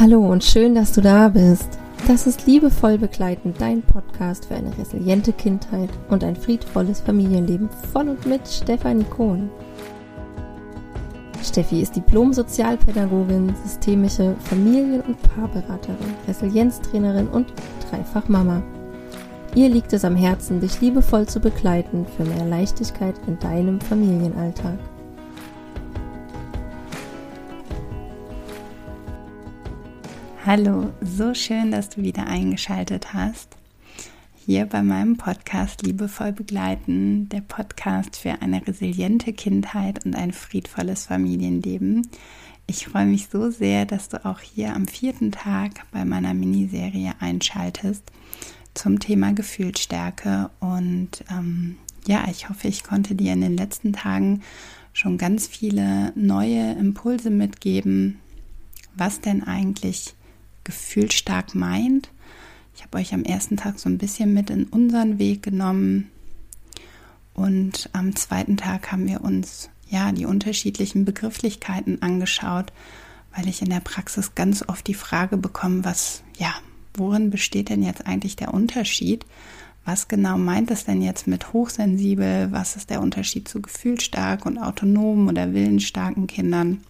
Hallo und schön, dass du da bist. Das ist liebevoll begleitend dein Podcast für eine resiliente Kindheit und ein friedvolles Familienleben von und mit Stefanie Kohn. Steffi ist Diplom-Sozialpädagogin, systemische Familien- und Paarberaterin, Resilienztrainerin und dreifach Mama. Ihr liegt es am Herzen, dich liebevoll zu begleiten für mehr Leichtigkeit in deinem Familienalltag. Hallo, so schön, dass du wieder eingeschaltet hast. Hier bei meinem Podcast Liebevoll begleiten, der Podcast für eine resiliente Kindheit und ein friedvolles Familienleben. Ich freue mich so sehr, dass du auch hier am vierten Tag bei meiner Miniserie einschaltest zum Thema Gefühlsstärke. Und ähm, ja, ich hoffe, ich konnte dir in den letzten Tagen schon ganz viele neue Impulse mitgeben, was denn eigentlich gefühlstark meint. Ich habe euch am ersten Tag so ein bisschen mit in unseren Weg genommen und am zweiten Tag haben wir uns ja die unterschiedlichen Begrifflichkeiten angeschaut, weil ich in der Praxis ganz oft die Frage bekomme, was ja, worin besteht denn jetzt eigentlich der Unterschied? Was genau meint es denn jetzt mit hochsensibel? Was ist der Unterschied zu gefühlstark und autonomen oder willensstarken Kindern?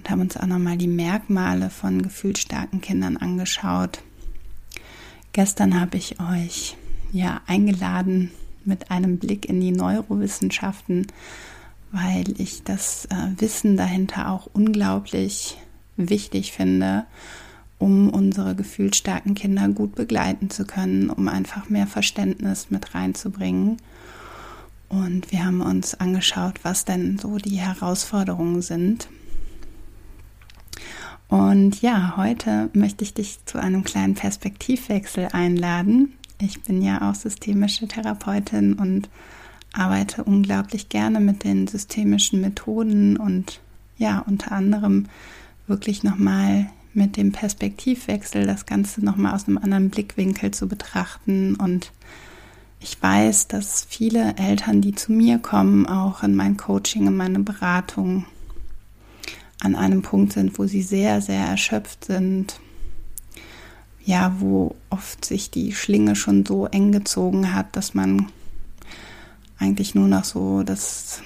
Und haben uns auch nochmal die Merkmale von gefühlsstarken Kindern angeschaut. Gestern habe ich euch ja eingeladen mit einem Blick in die Neurowissenschaften, weil ich das äh, Wissen dahinter auch unglaublich wichtig finde, um unsere gefühlsstarken Kinder gut begleiten zu können, um einfach mehr Verständnis mit reinzubringen. Und wir haben uns angeschaut, was denn so die Herausforderungen sind und ja, heute möchte ich dich zu einem kleinen Perspektivwechsel einladen. Ich bin ja auch systemische Therapeutin und arbeite unglaublich gerne mit den systemischen Methoden und ja, unter anderem wirklich nochmal mit dem Perspektivwechsel das Ganze nochmal aus einem anderen Blickwinkel zu betrachten. Und ich weiß, dass viele Eltern, die zu mir kommen, auch in mein Coaching, in meine Beratung, an einem Punkt sind, wo sie sehr, sehr erschöpft sind. Ja, wo oft sich die Schlinge schon so eng gezogen hat, dass man eigentlich nur noch so das,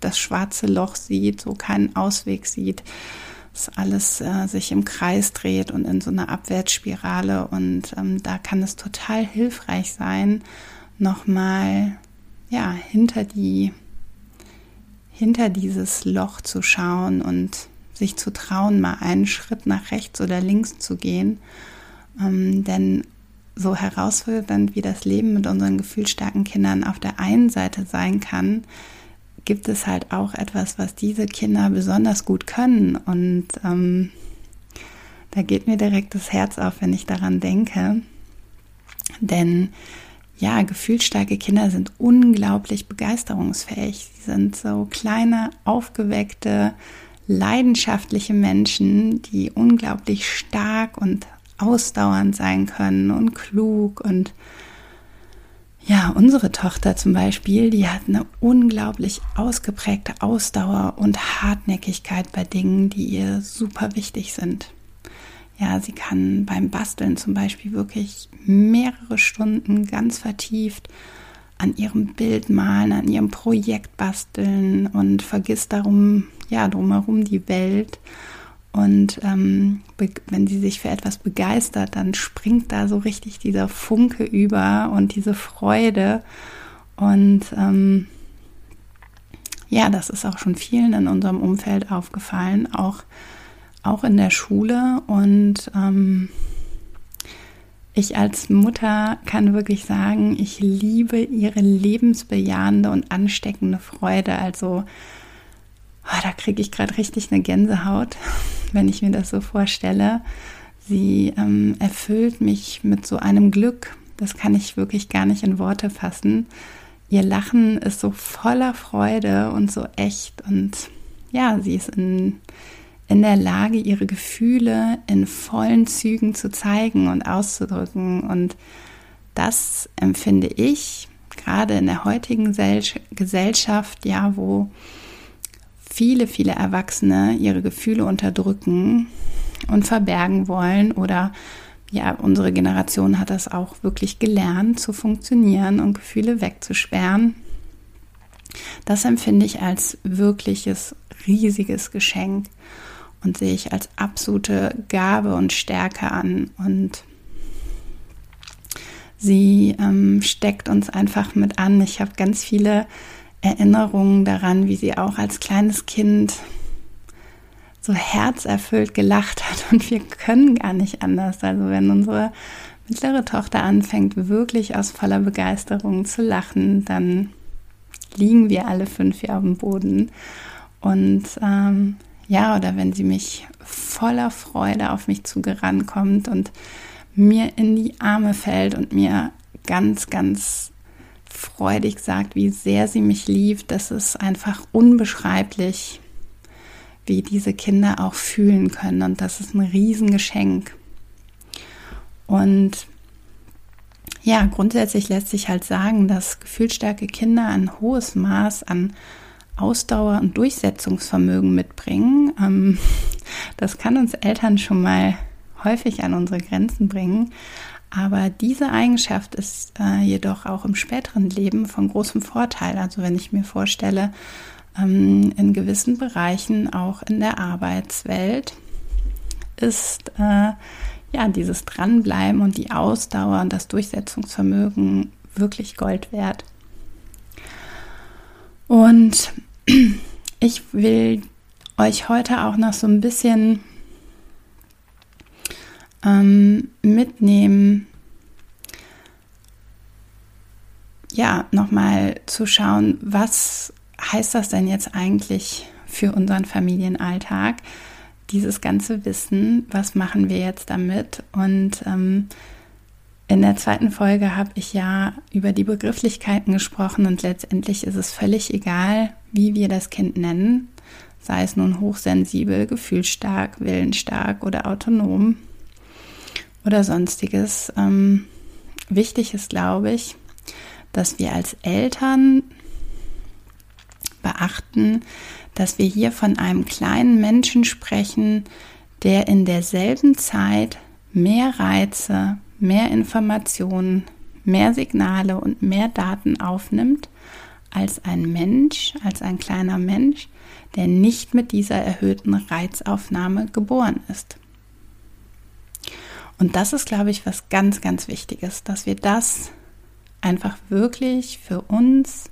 das schwarze Loch sieht, so keinen Ausweg sieht, dass alles äh, sich im Kreis dreht und in so einer Abwärtsspirale. Und ähm, da kann es total hilfreich sein, nochmal ja, hinter die hinter dieses Loch zu schauen und sich zu trauen, mal einen Schritt nach rechts oder links zu gehen. Ähm, denn so herausfordernd wie das Leben mit unseren gefühlsstarken Kindern auf der einen Seite sein kann, gibt es halt auch etwas, was diese Kinder besonders gut können. Und ähm, da geht mir direkt das Herz auf, wenn ich daran denke. Denn ja, gefühlsstarke Kinder sind unglaublich begeisterungsfähig. Sie sind so kleine, aufgeweckte, leidenschaftliche Menschen, die unglaublich stark und ausdauernd sein können und klug und ja, unsere Tochter zum Beispiel, die hat eine unglaublich ausgeprägte Ausdauer und Hartnäckigkeit bei Dingen, die ihr super wichtig sind. Ja, sie kann beim Basteln zum Beispiel wirklich mehrere Stunden ganz vertieft an ihrem Bild malen, an ihrem Projekt basteln und vergisst darum, ja, drumherum die Welt. Und ähm, wenn sie sich für etwas begeistert, dann springt da so richtig dieser Funke über und diese Freude. Und ähm, ja, das ist auch schon vielen in unserem Umfeld aufgefallen, auch auch in der Schule und ähm, ich als Mutter kann wirklich sagen, ich liebe ihre lebensbejahende und ansteckende Freude. Also oh, da kriege ich gerade richtig eine Gänsehaut, wenn ich mir das so vorstelle. Sie ähm, erfüllt mich mit so einem Glück, das kann ich wirklich gar nicht in Worte fassen. Ihr Lachen ist so voller Freude und so echt und ja, sie ist in in der Lage, ihre Gefühle in vollen Zügen zu zeigen und auszudrücken. Und das empfinde ich gerade in der heutigen Gesellschaft, ja, wo viele, viele Erwachsene ihre Gefühle unterdrücken, und verbergen wollen oder ja, unsere Generation hat das auch wirklich gelernt zu funktionieren und Gefühle wegzusperren. Das empfinde ich als wirkliches, riesiges Geschenk und sehe ich als absolute Gabe und Stärke an. Und sie ähm, steckt uns einfach mit an. Ich habe ganz viele Erinnerungen daran, wie sie auch als kleines Kind so herzerfüllt gelacht hat und wir können gar nicht anders. Also wenn unsere mittlere Tochter anfängt wirklich aus voller Begeisterung zu lachen, dann liegen wir alle fünf hier auf dem Boden. Und ähm, ja, oder wenn sie mich voller Freude auf mich zugerannt kommt und mir in die Arme fällt und mir ganz, ganz freudig sagt, wie sehr sie mich liebt, das ist einfach unbeschreiblich, wie diese Kinder auch fühlen können. Und das ist ein Riesengeschenk. Und ja, grundsätzlich lässt sich halt sagen, dass gefühlsstarke Kinder ein hohes Maß an Ausdauer und Durchsetzungsvermögen mitbringen. Ähm, das kann uns Eltern schon mal häufig an unsere Grenzen bringen. Aber diese Eigenschaft ist äh, jedoch auch im späteren Leben von großem Vorteil. Also wenn ich mir vorstelle, ähm, in gewissen Bereichen, auch in der Arbeitswelt, ist äh, ja dieses Dranbleiben und die Ausdauer und das Durchsetzungsvermögen wirklich Gold wert. Und ich will euch heute auch noch so ein bisschen ähm, mitnehmen, ja, nochmal zu schauen, was heißt das denn jetzt eigentlich für unseren Familienalltag? Dieses ganze Wissen, was machen wir jetzt damit? Und ähm, in der zweiten Folge habe ich ja über die Begrifflichkeiten gesprochen und letztendlich ist es völlig egal, wie wir das Kind nennen, sei es nun hochsensibel, gefühlsstark, willensstark oder autonom oder sonstiges. Ähm, wichtig ist, glaube ich, dass wir als Eltern beachten, dass wir hier von einem kleinen Menschen sprechen, der in derselben Zeit mehr Reize, mehr Informationen, mehr Signale und mehr Daten aufnimmt als ein Mensch, als ein kleiner Mensch, der nicht mit dieser erhöhten Reizaufnahme geboren ist. Und das ist, glaube ich, was ganz, ganz Wichtiges, dass wir das einfach wirklich für uns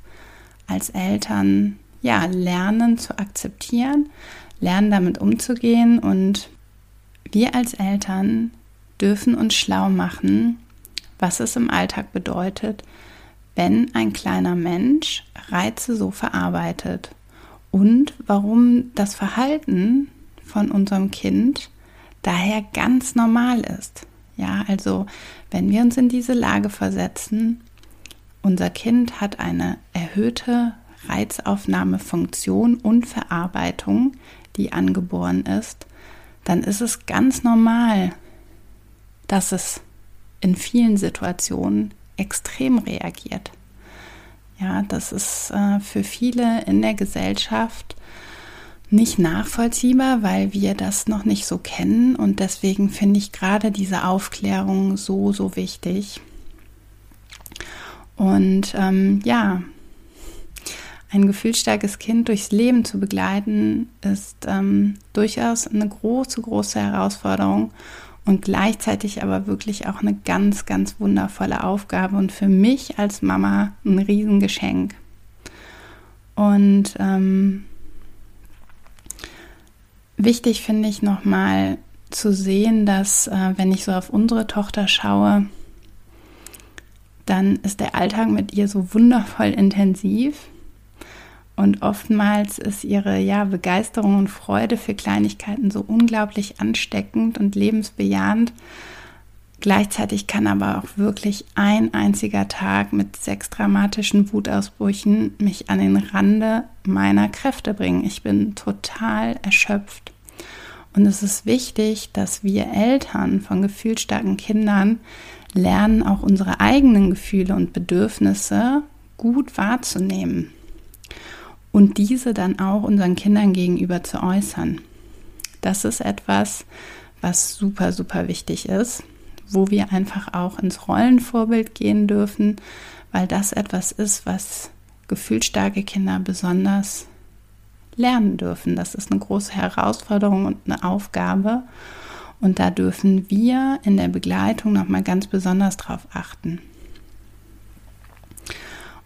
als Eltern ja lernen zu akzeptieren, lernen damit umzugehen und wir als Eltern dürfen uns schlau machen, was es im Alltag bedeutet, wenn ein kleiner Mensch Reize so verarbeitet und warum das Verhalten von unserem Kind daher ganz normal ist. Ja, also wenn wir uns in diese Lage versetzen, unser Kind hat eine erhöhte Reizaufnahmefunktion und Verarbeitung, die angeboren ist, dann ist es ganz normal, dass es in vielen Situationen extrem reagiert. Ja, das ist äh, für viele in der Gesellschaft nicht nachvollziehbar, weil wir das noch nicht so kennen und deswegen finde ich gerade diese Aufklärung so, so wichtig. Und ähm, ja, ein gefühlsstarkes Kind durchs Leben zu begleiten, ist ähm, durchaus eine große, große Herausforderung und gleichzeitig aber wirklich auch eine ganz, ganz wundervolle Aufgabe und für mich als Mama ein Riesengeschenk. Und ähm, wichtig finde ich nochmal zu sehen, dass äh, wenn ich so auf unsere Tochter schaue, dann ist der Alltag mit ihr so wundervoll intensiv und oftmals ist ihre ja, Begeisterung und Freude für Kleinigkeiten so unglaublich ansteckend und lebensbejahend. Gleichzeitig kann aber auch wirklich ein einziger Tag mit sechs dramatischen Wutausbrüchen mich an den Rande meiner Kräfte bringen. Ich bin total erschöpft. Und es ist wichtig, dass wir Eltern von gefühlsstarken Kindern lernen, auch unsere eigenen Gefühle und Bedürfnisse gut wahrzunehmen und diese dann auch unseren Kindern gegenüber zu äußern. Das ist etwas, was super, super wichtig ist, wo wir einfach auch ins Rollenvorbild gehen dürfen, weil das etwas ist, was gefühlsstarke Kinder besonders lernen dürfen. Das ist eine große Herausforderung und eine Aufgabe. Und da dürfen wir in der Begleitung nochmal ganz besonders drauf achten.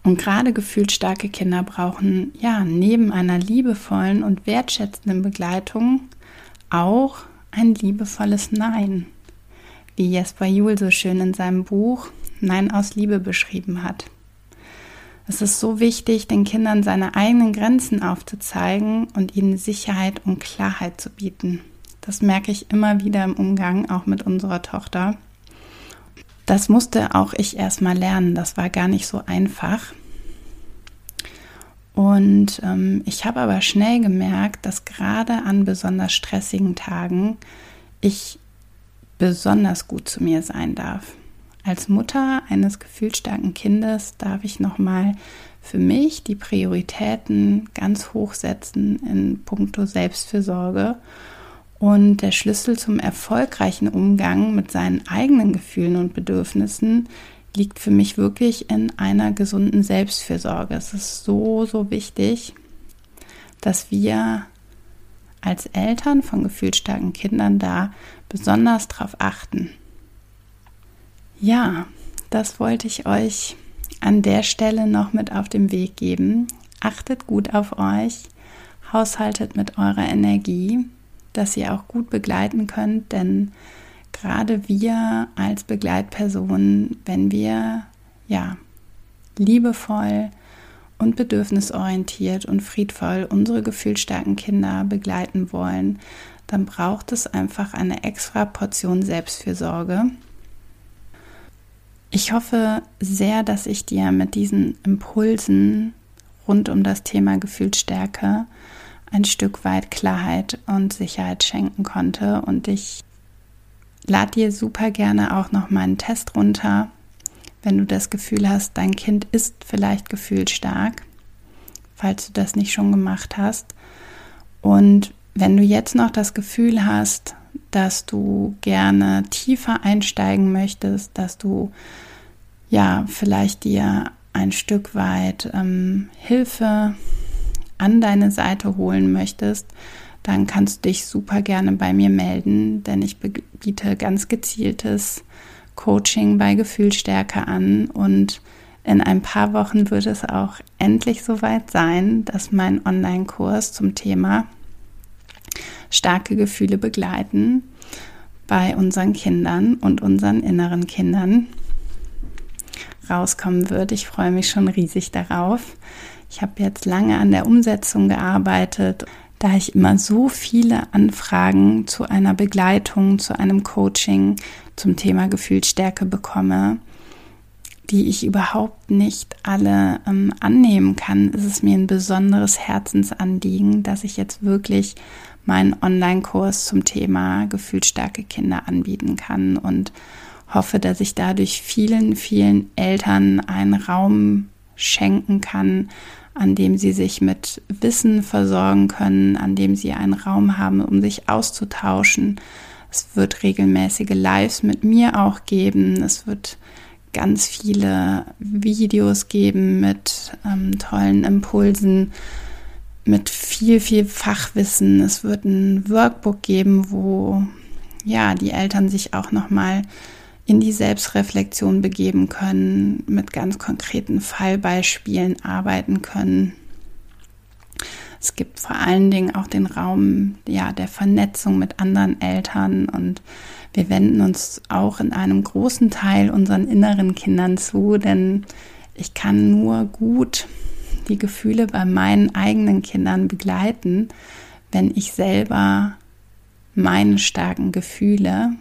Und gerade gefühlsstarke Kinder brauchen ja neben einer liebevollen und wertschätzenden Begleitung auch ein liebevolles Nein, wie Jesper Juhl so schön in seinem Buch Nein aus Liebe beschrieben hat. Es ist so wichtig, den Kindern seine eigenen Grenzen aufzuzeigen und ihnen Sicherheit und Klarheit zu bieten. Das merke ich immer wieder im Umgang, auch mit unserer Tochter. Das musste auch ich erstmal lernen. Das war gar nicht so einfach. Und ähm, ich habe aber schnell gemerkt, dass gerade an besonders stressigen Tagen ich besonders gut zu mir sein darf. Als Mutter eines gefühlsstarken Kindes darf ich nochmal für mich die Prioritäten ganz hoch setzen in puncto Selbstfürsorge und der Schlüssel zum erfolgreichen Umgang mit seinen eigenen Gefühlen und Bedürfnissen liegt für mich wirklich in einer gesunden Selbstfürsorge. Es ist so, so wichtig, dass wir als Eltern von gefühlsstarken Kindern da besonders drauf achten. Ja, das wollte ich euch an der Stelle noch mit auf den Weg geben. Achtet gut auf euch, haushaltet mit eurer Energie dass ihr auch gut begleiten könnt, denn gerade wir als Begleitpersonen, wenn wir ja liebevoll und bedürfnisorientiert und friedvoll unsere gefühlsstarken Kinder begleiten wollen, dann braucht es einfach eine extra Portion Selbstfürsorge. Ich hoffe sehr, dass ich dir mit diesen Impulsen rund um das Thema Gefühlsstärke ein Stück weit Klarheit und Sicherheit schenken konnte. Und ich lade dir super gerne auch noch meinen Test runter, wenn du das Gefühl hast, dein Kind ist vielleicht gefühlsstark, falls du das nicht schon gemacht hast. Und wenn du jetzt noch das Gefühl hast, dass du gerne tiefer einsteigen möchtest, dass du ja vielleicht dir ein Stück weit ähm, Hilfe an deine Seite holen möchtest, dann kannst du dich super gerne bei mir melden, denn ich biete ganz gezieltes Coaching bei Gefühlstärke an und in ein paar Wochen wird es auch endlich soweit sein, dass mein Online-Kurs zum Thema starke Gefühle begleiten bei unseren Kindern und unseren inneren Kindern rauskommen wird. Ich freue mich schon riesig darauf. Ich habe jetzt lange an der Umsetzung gearbeitet, da ich immer so viele Anfragen zu einer Begleitung, zu einem Coaching zum Thema Gefühlsstärke bekomme, die ich überhaupt nicht alle ähm, annehmen kann, ist es mir ein besonderes Herzensanliegen, dass ich jetzt wirklich meinen Online-Kurs zum Thema gefühlsstarke Kinder anbieten kann und hoffe, dass ich dadurch vielen, vielen Eltern einen Raum schenken kann, an dem sie sich mit Wissen versorgen können, an dem sie einen Raum haben, um sich auszutauschen. Es wird regelmäßige Lives mit mir auch geben. Es wird ganz viele Videos geben mit ähm, tollen Impulsen, mit viel, viel Fachwissen. Es wird ein Workbook geben, wo ja die Eltern sich auch nochmal mal in die Selbstreflexion begeben können, mit ganz konkreten Fallbeispielen arbeiten können. Es gibt vor allen Dingen auch den Raum ja, der Vernetzung mit anderen Eltern und wir wenden uns auch in einem großen Teil unseren inneren Kindern zu, denn ich kann nur gut die Gefühle bei meinen eigenen Kindern begleiten, wenn ich selber meine starken Gefühle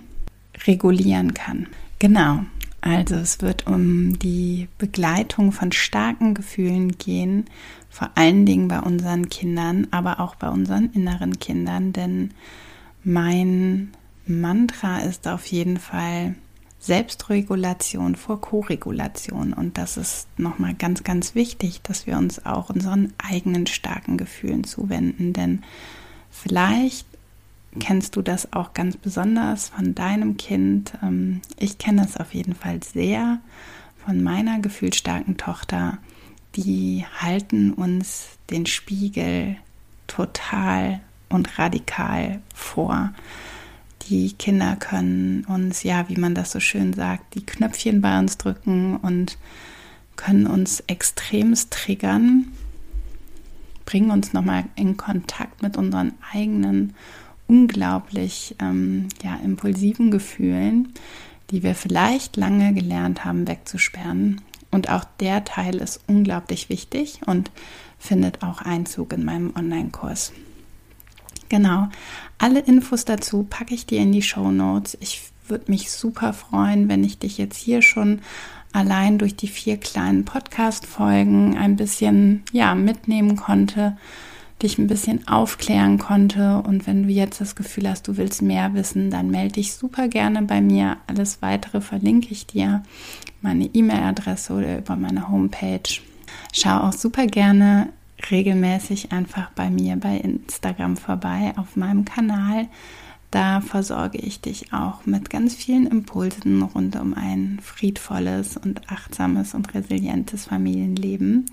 regulieren kann. Genau, also es wird um die Begleitung von starken Gefühlen gehen, vor allen Dingen bei unseren Kindern, aber auch bei unseren inneren Kindern, denn mein Mantra ist auf jeden Fall Selbstregulation vor Koregulation. Und das ist nochmal ganz, ganz wichtig, dass wir uns auch unseren eigenen starken Gefühlen zuwenden, denn vielleicht kennst du das auch ganz besonders von deinem Kind. Ähm, ich kenne es auf jeden Fall sehr von meiner gefühlsstarken Tochter. Die halten uns den Spiegel total und radikal vor. Die Kinder können uns, ja, wie man das so schön sagt, die Knöpfchen bei uns drücken und können uns extremst triggern, bringen uns nochmal in Kontakt mit unseren eigenen unglaublich ähm, ja, impulsiven Gefühlen, die wir vielleicht lange gelernt haben wegzusperren. Und auch der Teil ist unglaublich wichtig und findet auch Einzug in meinem Online-Kurs. Genau, alle Infos dazu packe ich dir in die Show Notes. Ich würde mich super freuen, wenn ich dich jetzt hier schon allein durch die vier kleinen Podcast-Folgen ein bisschen ja, mitnehmen konnte dich ein bisschen aufklären konnte. Und wenn du jetzt das Gefühl hast, du willst mehr wissen, dann melde dich super gerne bei mir. Alles weitere verlinke ich dir, meine E-Mail-Adresse oder über meine Homepage. Schau auch super gerne regelmäßig einfach bei mir bei Instagram vorbei auf meinem Kanal. Da versorge ich dich auch mit ganz vielen Impulsen rund um ein friedvolles und achtsames und resilientes Familienleben.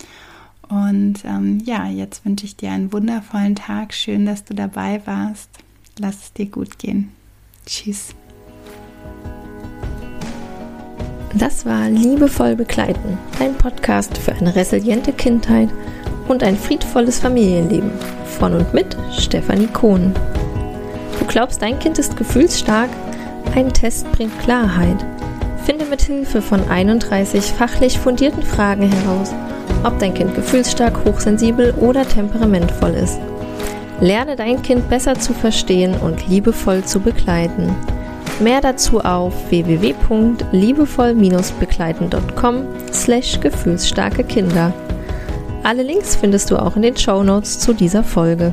Und ähm, ja, jetzt wünsche ich dir einen wundervollen Tag. Schön, dass du dabei warst. Lass es dir gut gehen. Tschüss. Das war Liebevoll begleiten, ein Podcast für eine resiliente Kindheit und ein friedvolles Familienleben. Von und mit Stefanie Kohn. Du glaubst, dein Kind ist gefühlsstark? Ein Test bringt Klarheit. Finde mit Hilfe von 31 fachlich fundierten Fragen heraus, ob dein Kind gefühlsstark, hochsensibel oder temperamentvoll ist. Lerne dein Kind besser zu verstehen und liebevoll zu begleiten. Mehr dazu auf www.liebevoll-begleiten.com slash gefühlsstarke Kinder. Alle Links findest du auch in den Show Notes zu dieser Folge.